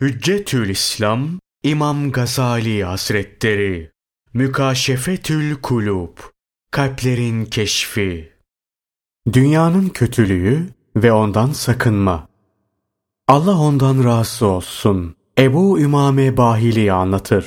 Hüccetül İslam İmam Gazali Hazretleri Mükaşefetül Kulub Kalplerin Keşfi Dünyanın kötülüğü ve ondan sakınma Allah ondan razı olsun. Ebu Ümame Bahili anlatır.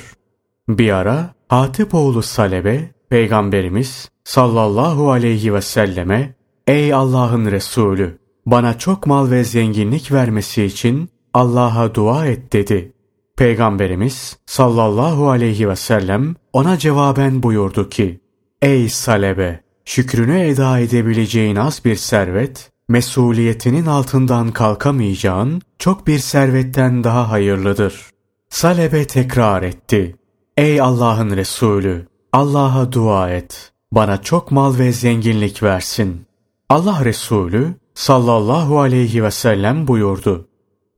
Bir ara Hatipoğlu Salebe, Peygamberimiz sallallahu aleyhi ve selleme Ey Allah'ın Resulü! Bana çok mal ve zenginlik vermesi için Allah'a dua et dedi. Peygamberimiz sallallahu aleyhi ve sellem ona cevaben buyurdu ki, Ey salebe! Şükrünü eda edebileceğin az bir servet, mesuliyetinin altından kalkamayacağın çok bir servetten daha hayırlıdır. Salebe tekrar etti. Ey Allah'ın Resulü! Allah'a dua et. Bana çok mal ve zenginlik versin. Allah Resulü sallallahu aleyhi ve sellem buyurdu.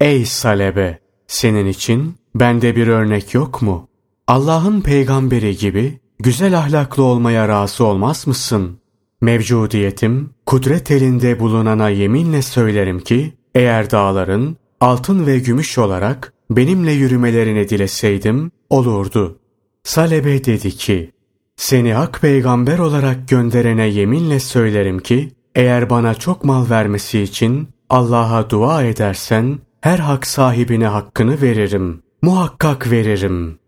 Ey salebe! Senin için bende bir örnek yok mu? Allah'ın peygamberi gibi güzel ahlaklı olmaya razı olmaz mısın? Mevcudiyetim, kudret elinde bulunana yeminle söylerim ki, eğer dağların altın ve gümüş olarak benimle yürümelerini dileseydim, olurdu. Salebe dedi ki, seni hak peygamber olarak gönderene yeminle söylerim ki, eğer bana çok mal vermesi için Allah'a dua edersen, her hak sahibine hakkını veririm. Muhakkak veririm.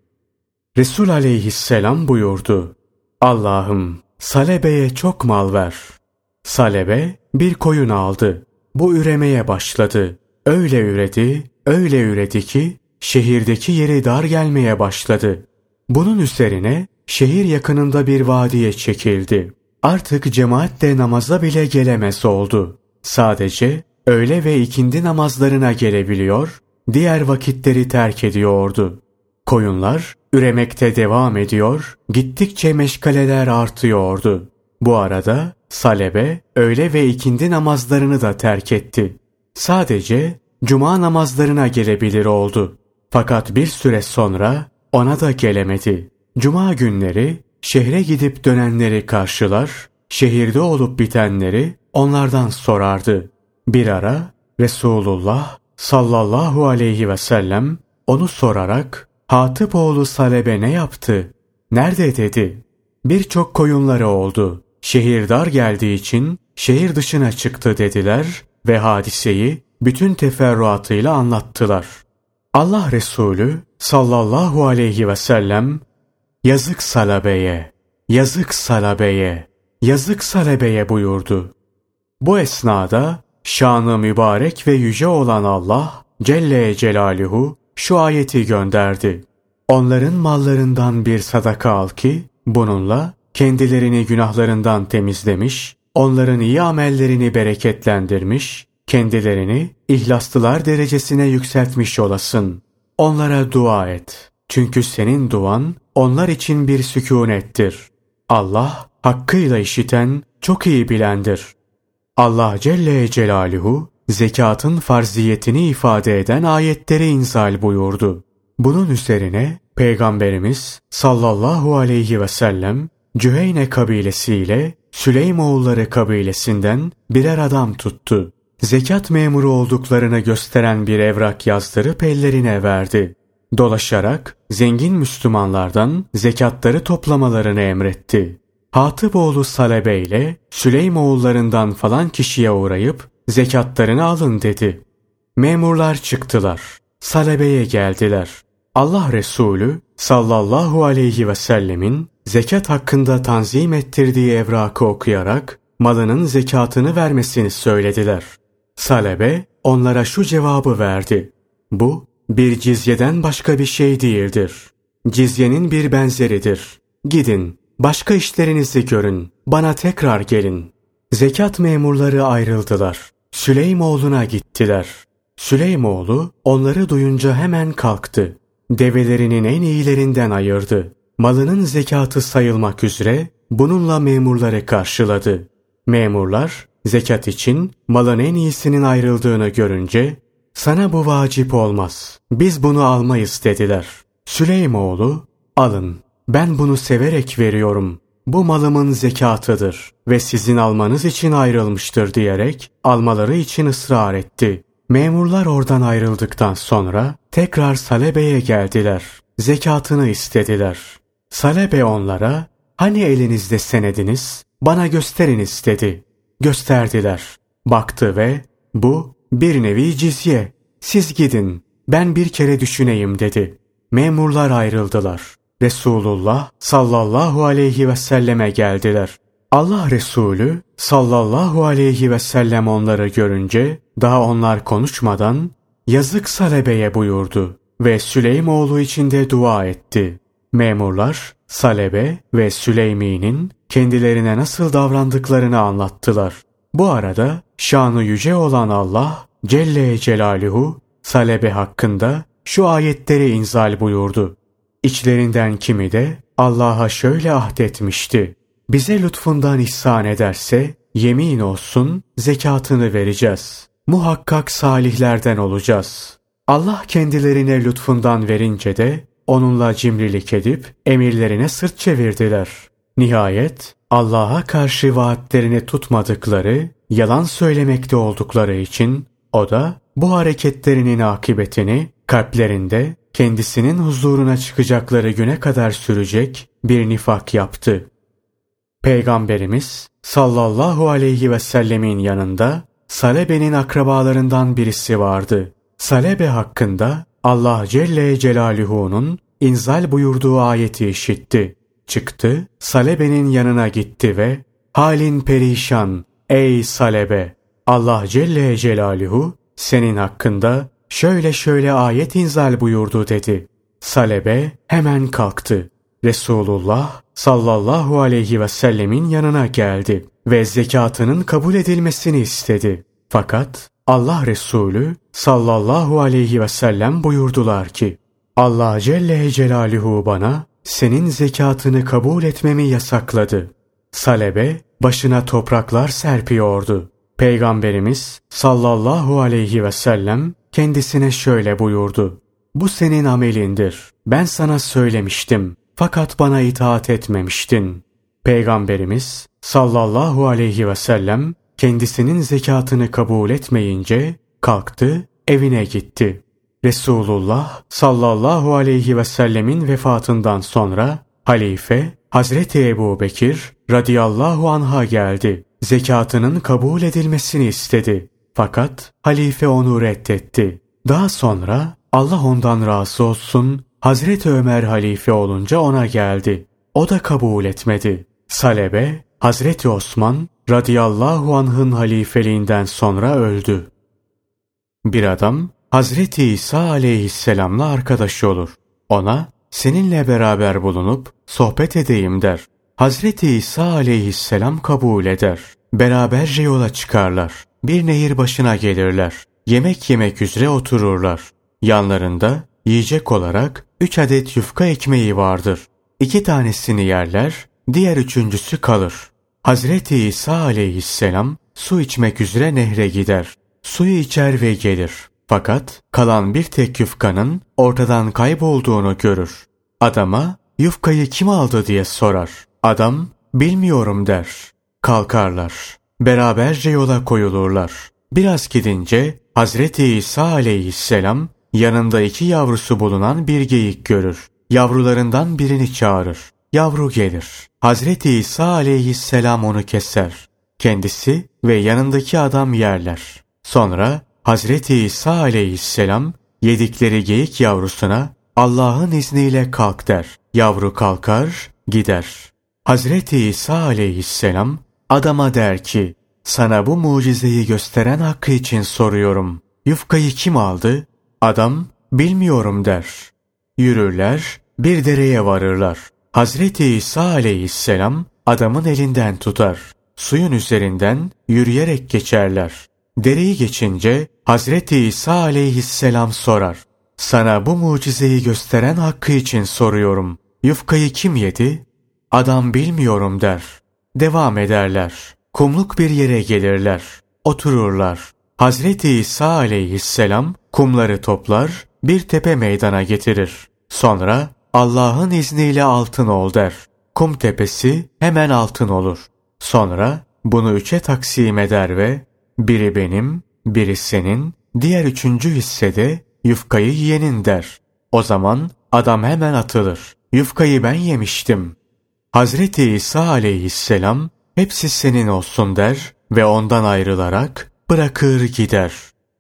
Resul aleyhisselam buyurdu. Allah'ım Salebe'ye çok mal ver. Salebe bir koyun aldı. Bu üremeye başladı. Öyle üredi, öyle üredi ki şehirdeki yeri dar gelmeye başladı. Bunun üzerine şehir yakınında bir vadiye çekildi. Artık cemaat de namaza bile gelemez oldu. Sadece öğle ve ikindi namazlarına gelebiliyor, diğer vakitleri terk ediyordu. Koyunlar üremekte devam ediyor, gittikçe meşgaleler artıyordu. Bu arada Salebe öğle ve ikindi namazlarını da terk etti. Sadece cuma namazlarına gelebilir oldu. Fakat bir süre sonra ona da gelemedi. Cuma günleri şehre gidip dönenleri karşılar, şehirde olup bitenleri onlardan sorardı. Bir ara Resulullah sallallahu aleyhi ve sellem onu sorarak Hatip oğlu Salebe ne yaptı? Nerede dedi. Birçok koyunları oldu. Şehir dar geldiği için şehir dışına çıktı dediler ve hadiseyi bütün teferruatıyla anlattılar. Allah Resulü sallallahu aleyhi ve sellem yazık Salabe'ye, yazık Salabe'ye, yazık Salabe'ye buyurdu. Bu esnada şanı mübarek ve yüce olan Allah Celle Celaluhu şu ayeti gönderdi. Onların mallarından bir sadaka al ki bununla kendilerini günahlarından temizlemiş, onların iyi amellerini bereketlendirmiş, kendilerini ihlaslılar derecesine yükseltmiş olasın. Onlara dua et. Çünkü senin duan onlar için bir sükunettir. Allah hakkıyla işiten, çok iyi bilendir. Allah Celle Celaluhu zekatın farziyetini ifade eden ayetleri inzal buyurdu. Bunun üzerine Peygamberimiz sallallahu aleyhi ve sellem Cüheyne kabilesiyle Süleymoğulları kabilesinden birer adam tuttu. Zekat memuru olduklarını gösteren bir evrak yazdırıp ellerine verdi. Dolaşarak zengin Müslümanlardan zekatları toplamalarını emretti. Hatıboğlu Salebe ile Süleymoğullarından falan kişiye uğrayıp zekatlarını alın dedi. Memurlar çıktılar. Salebe'ye geldiler. Allah Resulü sallallahu aleyhi ve sellemin zekat hakkında tanzim ettirdiği evrakı okuyarak malının zekatını vermesini söylediler. Salebe onlara şu cevabı verdi. Bu bir cizyeden başka bir şey değildir. Cizyenin bir benzeridir. Gidin, başka işlerinizi görün, bana tekrar gelin. Zekat memurları ayrıldılar. Süleymoğlu'na gittiler. Süleymoğlu onları duyunca hemen kalktı. Develerinin en iyilerinden ayırdı. Malının zekatı sayılmak üzere bununla memurları karşıladı. Memurlar zekat için malın en iyisinin ayrıldığını görünce sana bu vacip olmaz. Biz bunu almayız dediler. Süleymoğlu alın ben bunu severek veriyorum bu malımın zekatıdır ve sizin almanız için ayrılmıştır diyerek almaları için ısrar etti. Memurlar oradan ayrıldıktan sonra tekrar Salebe'ye geldiler. Zekatını istediler. Salebe onlara hani elinizde senediniz bana gösteriniz dedi. Gösterdiler. Baktı ve bu bir nevi cizye. Siz gidin ben bir kere düşüneyim dedi. Memurlar ayrıldılar. Resulullah sallallahu aleyhi ve selleme geldiler. Allah Resulü sallallahu aleyhi ve sellem onları görünce daha onlar konuşmadan yazık Salebe'ye buyurdu ve Süleymoğlu için de dua etti. Memurlar Salebe ve Süleymi'nin kendilerine nasıl davrandıklarını anlattılar. Bu arada şanı yüce olan Allah Celle Celaluhu Salebe hakkında şu ayetleri inzal buyurdu. İçlerinden kimi de Allah'a şöyle ahdetmişti. Bize lütfundan ihsan ederse yemin olsun zekatını vereceğiz. Muhakkak salihlerden olacağız. Allah kendilerine lütfundan verince de onunla cimrilik edip emirlerine sırt çevirdiler. Nihayet Allah'a karşı vaatlerini tutmadıkları, yalan söylemekte oldukları için o da bu hareketlerinin akıbetini kalplerinde kendisinin huzuruna çıkacakları güne kadar sürecek bir nifak yaptı. Peygamberimiz sallallahu aleyhi ve sellemin yanında Salebe'nin akrabalarından birisi vardı. Salebe hakkında Allah Celle Celaluhu'nun inzal buyurduğu ayeti işitti. Çıktı, Salebe'nin yanına gitti ve halin perişan ey Salebe Allah Celle Celaluhu senin hakkında şöyle şöyle ayet inzal buyurdu dedi. Salebe hemen kalktı. Resulullah sallallahu aleyhi ve sellemin yanına geldi ve zekatının kabul edilmesini istedi. Fakat Allah Resulü sallallahu aleyhi ve sellem buyurdular ki Allah Celle Celaluhu bana senin zekatını kabul etmemi yasakladı. Salebe başına topraklar serpiyordu. Peygamberimiz sallallahu aleyhi ve sellem kendisine şöyle buyurdu. Bu senin amelindir. Ben sana söylemiştim. Fakat bana itaat etmemiştin. Peygamberimiz sallallahu aleyhi ve sellem kendisinin zekatını kabul etmeyince kalktı evine gitti. Resulullah sallallahu aleyhi ve sellemin vefatından sonra halife Hazreti Ebu Bekir radıyallahu anha geldi. Zekatının kabul edilmesini istedi. Fakat halife onu reddetti. Daha sonra Allah ondan razı olsun Hazreti Ömer halife olunca ona geldi. O da kabul etmedi. Salebe Hazreti Osman radıyallahu anh'ın halifeliğinden sonra öldü. Bir adam Hazreti İsa aleyhisselamla arkadaş olur. Ona seninle beraber bulunup sohbet edeyim der. Hazreti İsa aleyhisselam kabul eder. Beraberce yola çıkarlar. Bir nehir başına gelirler. Yemek yemek üzere otururlar. Yanlarında yiyecek olarak üç adet yufka ekmeği vardır. İki tanesini yerler, diğer üçüncüsü kalır. Hazreti İsa aleyhisselam su içmek üzere nehre gider. Suyu içer ve gelir. Fakat kalan bir tek yufkanın ortadan kaybolduğunu görür. Adama yufkayı kim aldı diye sorar. Adam bilmiyorum der. Kalkarlar. Beraberce yola koyulurlar. Biraz gidince Hazreti İsa aleyhisselam yanında iki yavrusu bulunan bir geyik görür. Yavrularından birini çağırır. Yavru gelir. Hazreti İsa aleyhisselam onu keser. Kendisi ve yanındaki adam yerler. Sonra Hazreti İsa aleyhisselam yedikleri geyik yavrusuna Allah'ın izniyle kalk der. Yavru kalkar, gider. Hazreti İsa aleyhisselam adama der ki, sana bu mucizeyi gösteren hakkı için soruyorum. Yufkayı kim aldı? Adam, bilmiyorum der. Yürürler, bir dereye varırlar. Hazreti İsa aleyhisselam adamın elinden tutar. Suyun üzerinden yürüyerek geçerler. Dereyi geçince Hazreti İsa aleyhisselam sorar. Sana bu mucizeyi gösteren hakkı için soruyorum. Yufkayı kim yedi? Adam bilmiyorum der. Devam ederler. Kumluk bir yere gelirler. Otururlar. Hazreti İsa aleyhisselam kumları toplar, bir tepe meydana getirir. Sonra Allah'ın izniyle altın ol der. Kum tepesi hemen altın olur. Sonra bunu üçe taksim eder ve biri benim, biri senin, Diğer üçüncü hissede yufkayı yiyenin der. O zaman adam hemen atılır. Yufkayı ben yemiştim. Hazreti İsa aleyhisselam hepsi senin olsun der ve ondan ayrılarak bırakır gider.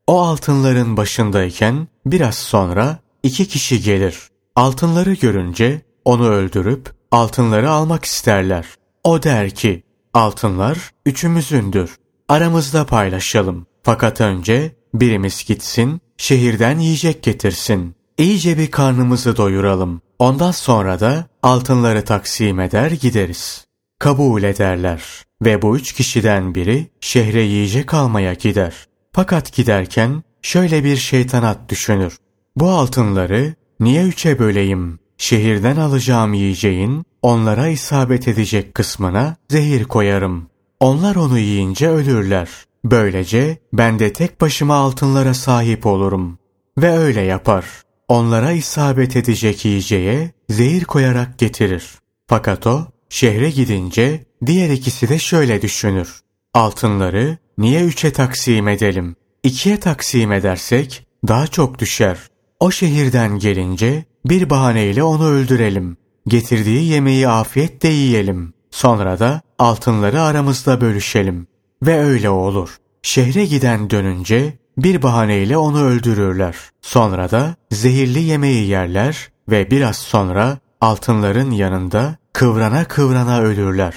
O altınların başındayken biraz sonra iki kişi gelir. Altınları görünce onu öldürüp altınları almak isterler. O der ki, altınlar üçümüzündür. Aramızda paylaşalım. Fakat önce birimiz gitsin, şehirden yiyecek getirsin. İyice bir karnımızı doyuralım. Ondan sonra da altınları taksim eder gideriz. Kabul ederler ve bu üç kişiden biri şehre yiyecek almaya gider. Fakat giderken şöyle bir şeytanat düşünür. Bu altınları niye üçe böleyim? Şehirden alacağım yiyeceğin onlara isabet edecek kısmına zehir koyarım. Onlar onu yiyince ölürler. Böylece ben de tek başıma altınlara sahip olurum. Ve öyle yapar. Onlara isabet edecek yiyeceğe zehir koyarak getirir. Fakat o şehre gidince diğer ikisi de şöyle düşünür. Altınları niye üçe taksim edelim? İkiye taksim edersek daha çok düşer. O şehirden gelince bir bahaneyle onu öldürelim. Getirdiği yemeği afiyetle yiyelim. Sonra da altınları aramızda bölüşelim. Ve öyle olur. Şehre giden dönünce bir bahaneyle onu öldürürler. Sonra da zehirli yemeği yerler ve biraz sonra altınların yanında kıvrana kıvrana ölürler.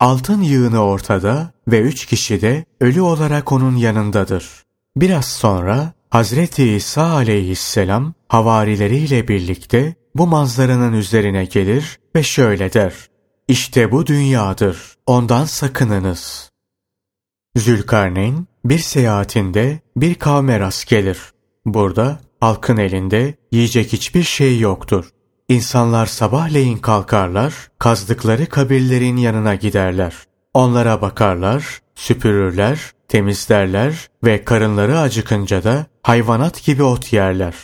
Altın yığını ortada ve üç kişi de ölü olarak onun yanındadır. Biraz sonra Hazreti İsa aleyhisselam havarileriyle birlikte bu manzaranın üzerine gelir ve şöyle der. İşte bu dünyadır. Ondan sakınınız. Zülkarneyn bir seyahatinde bir kavme rast gelir. Burada halkın elinde yiyecek hiçbir şey yoktur. İnsanlar sabahleyin kalkarlar, kazdıkları kabirlerin yanına giderler. Onlara bakarlar, süpürürler, temizlerler ve karınları acıkınca da hayvanat gibi ot yerler.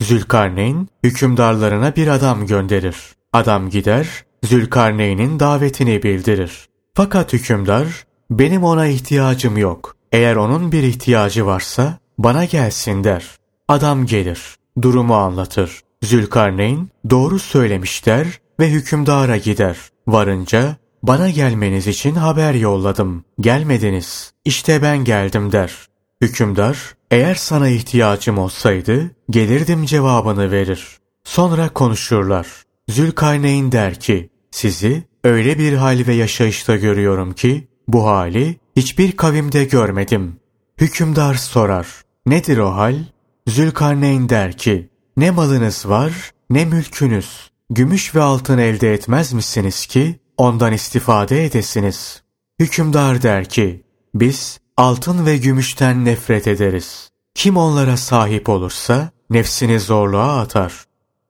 Zülkarneyn hükümdarlarına bir adam gönderir. Adam gider, Zülkarneyn'in davetini bildirir. Fakat hükümdar, benim ona ihtiyacım yok. Eğer onun bir ihtiyacı varsa bana gelsin der. Adam gelir, durumu anlatır. Zülkarneyn doğru söylemiş der ve hükümdara gider. Varınca bana gelmeniz için haber yolladım. Gelmediniz. İşte ben geldim der. Hükümdar eğer sana ihtiyacım olsaydı gelirdim cevabını verir. Sonra konuşurlar. Zülkarneyn der ki sizi öyle bir hal ve yaşayışta görüyorum ki bu hali hiçbir kavimde görmedim. Hükümdar sorar. Nedir o hal? Zülkarneyn der ki ne malınız var ne mülkünüz. Gümüş ve altın elde etmez misiniz ki ondan istifade edesiniz. Hükümdar der ki biz altın ve gümüşten nefret ederiz. Kim onlara sahip olursa nefsini zorluğa atar.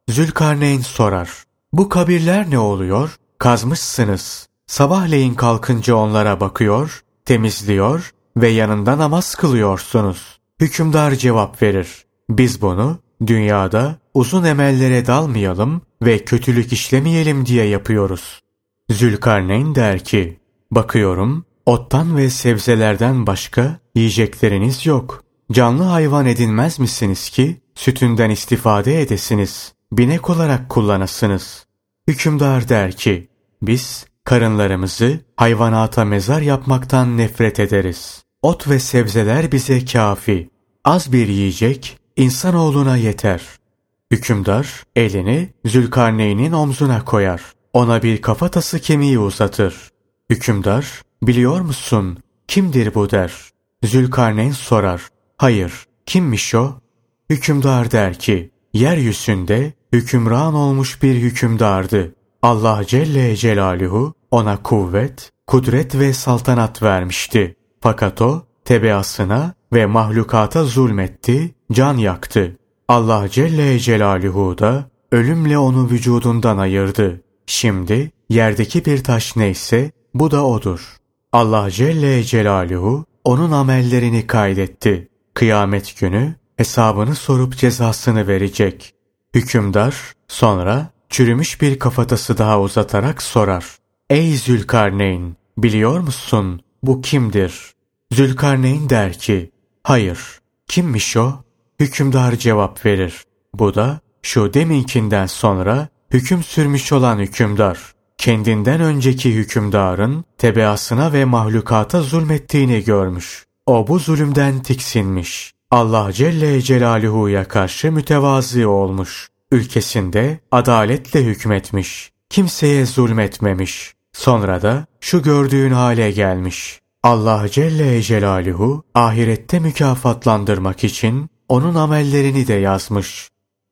Zülkarneyn sorar. Bu kabirler ne oluyor? Kazmışsınız. Sabahleyin kalkınca onlara bakıyor, temizliyor ve yanında namaz kılıyorsunuz. Hükümdar cevap verir. Biz bunu dünyada uzun emellere dalmayalım ve kötülük işlemeyelim diye yapıyoruz. Zülkarneyn der ki, bakıyorum ottan ve sebzelerden başka yiyecekleriniz yok. Canlı hayvan edinmez misiniz ki sütünden istifade edesiniz, binek olarak kullanasınız. Hükümdar der ki, biz karınlarımızı hayvanata mezar yapmaktan nefret ederiz. Ot ve sebzeler bize kafi. Az bir yiyecek insanoğluna yeter. Hükümdar elini Zülkarneyn'in omzuna koyar. Ona bir kafatası kemiği uzatır. Hükümdar biliyor musun kimdir bu der. Zülkarneyn sorar. Hayır kimmiş o? Hükümdar der ki yeryüzünde hükümran olmuş bir hükümdardı. Allah Celle Celaluhu ona kuvvet, kudret ve saltanat vermişti. Fakat o tebeasına ve mahlukata zulmetti, can yaktı. Allah Celle Celaluhu da ölümle onu vücudundan ayırdı. Şimdi yerdeki bir taş neyse bu da odur. Allah Celle Celaluhu onun amellerini kaydetti. Kıyamet günü hesabını sorup cezasını verecek. Hükümdar sonra çürümüş bir kafatası daha uzatarak sorar. Ey Zülkarneyn biliyor musun bu kimdir? Zülkarneyn der ki hayır Kimmiş o? Hükümdar cevap verir. Bu da şu deminkinden sonra hüküm sürmüş olan hükümdar. Kendinden önceki hükümdarın tebeasına ve mahlukata zulmettiğini görmüş. O bu zulümden tiksinmiş. Allah Celle Celaluhu'ya karşı mütevazi olmuş. Ülkesinde adaletle hükmetmiş. Kimseye zulmetmemiş. Sonra da şu gördüğün hale gelmiş. Allah Celle Celaluhu ahirette mükafatlandırmak için onun amellerini de yazmış.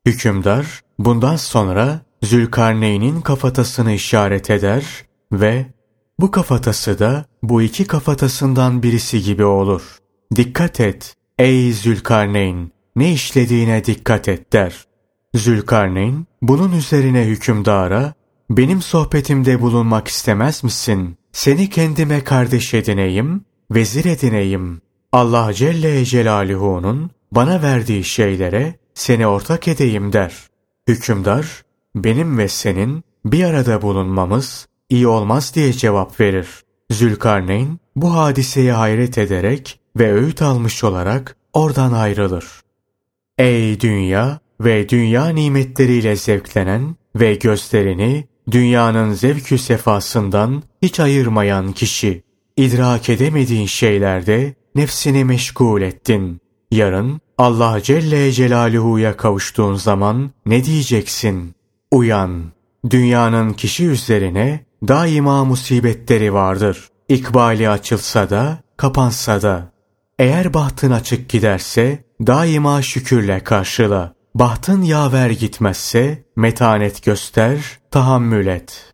Hükümdar bundan sonra Zülkarneyn'in kafatasını işaret eder ve bu kafatası da bu iki kafatasından birisi gibi olur. Dikkat et ey Zülkarneyn ne işlediğine dikkat et der. Zülkarneyn bunun üzerine hükümdara benim sohbetimde bulunmak istemez misin? Seni kendime kardeş edineyim, vezir edineyim. Allah Celle Celaluhu'nun bana verdiği şeylere seni ortak edeyim der. Hükümdar, benim ve senin bir arada bulunmamız iyi olmaz diye cevap verir. Zülkarneyn bu hadiseye hayret ederek ve öğüt almış olarak oradan ayrılır. Ey dünya ve dünya nimetleriyle zevklenen ve gözlerini dünyanın zevkü sefasından hiç ayırmayan kişi, idrak edemediğin şeylerde nefsini meşgul ettin. Yarın Allah Celle Celaluhu'ya kavuştuğun zaman ne diyeceksin? Uyan! Dünyanın kişi üzerine daima musibetleri vardır. İkbali açılsa da, kapansa da. Eğer bahtın açık giderse, daima şükürle karşıla. Bahtın yaver gitmezse, metanet göster, tahammül et.''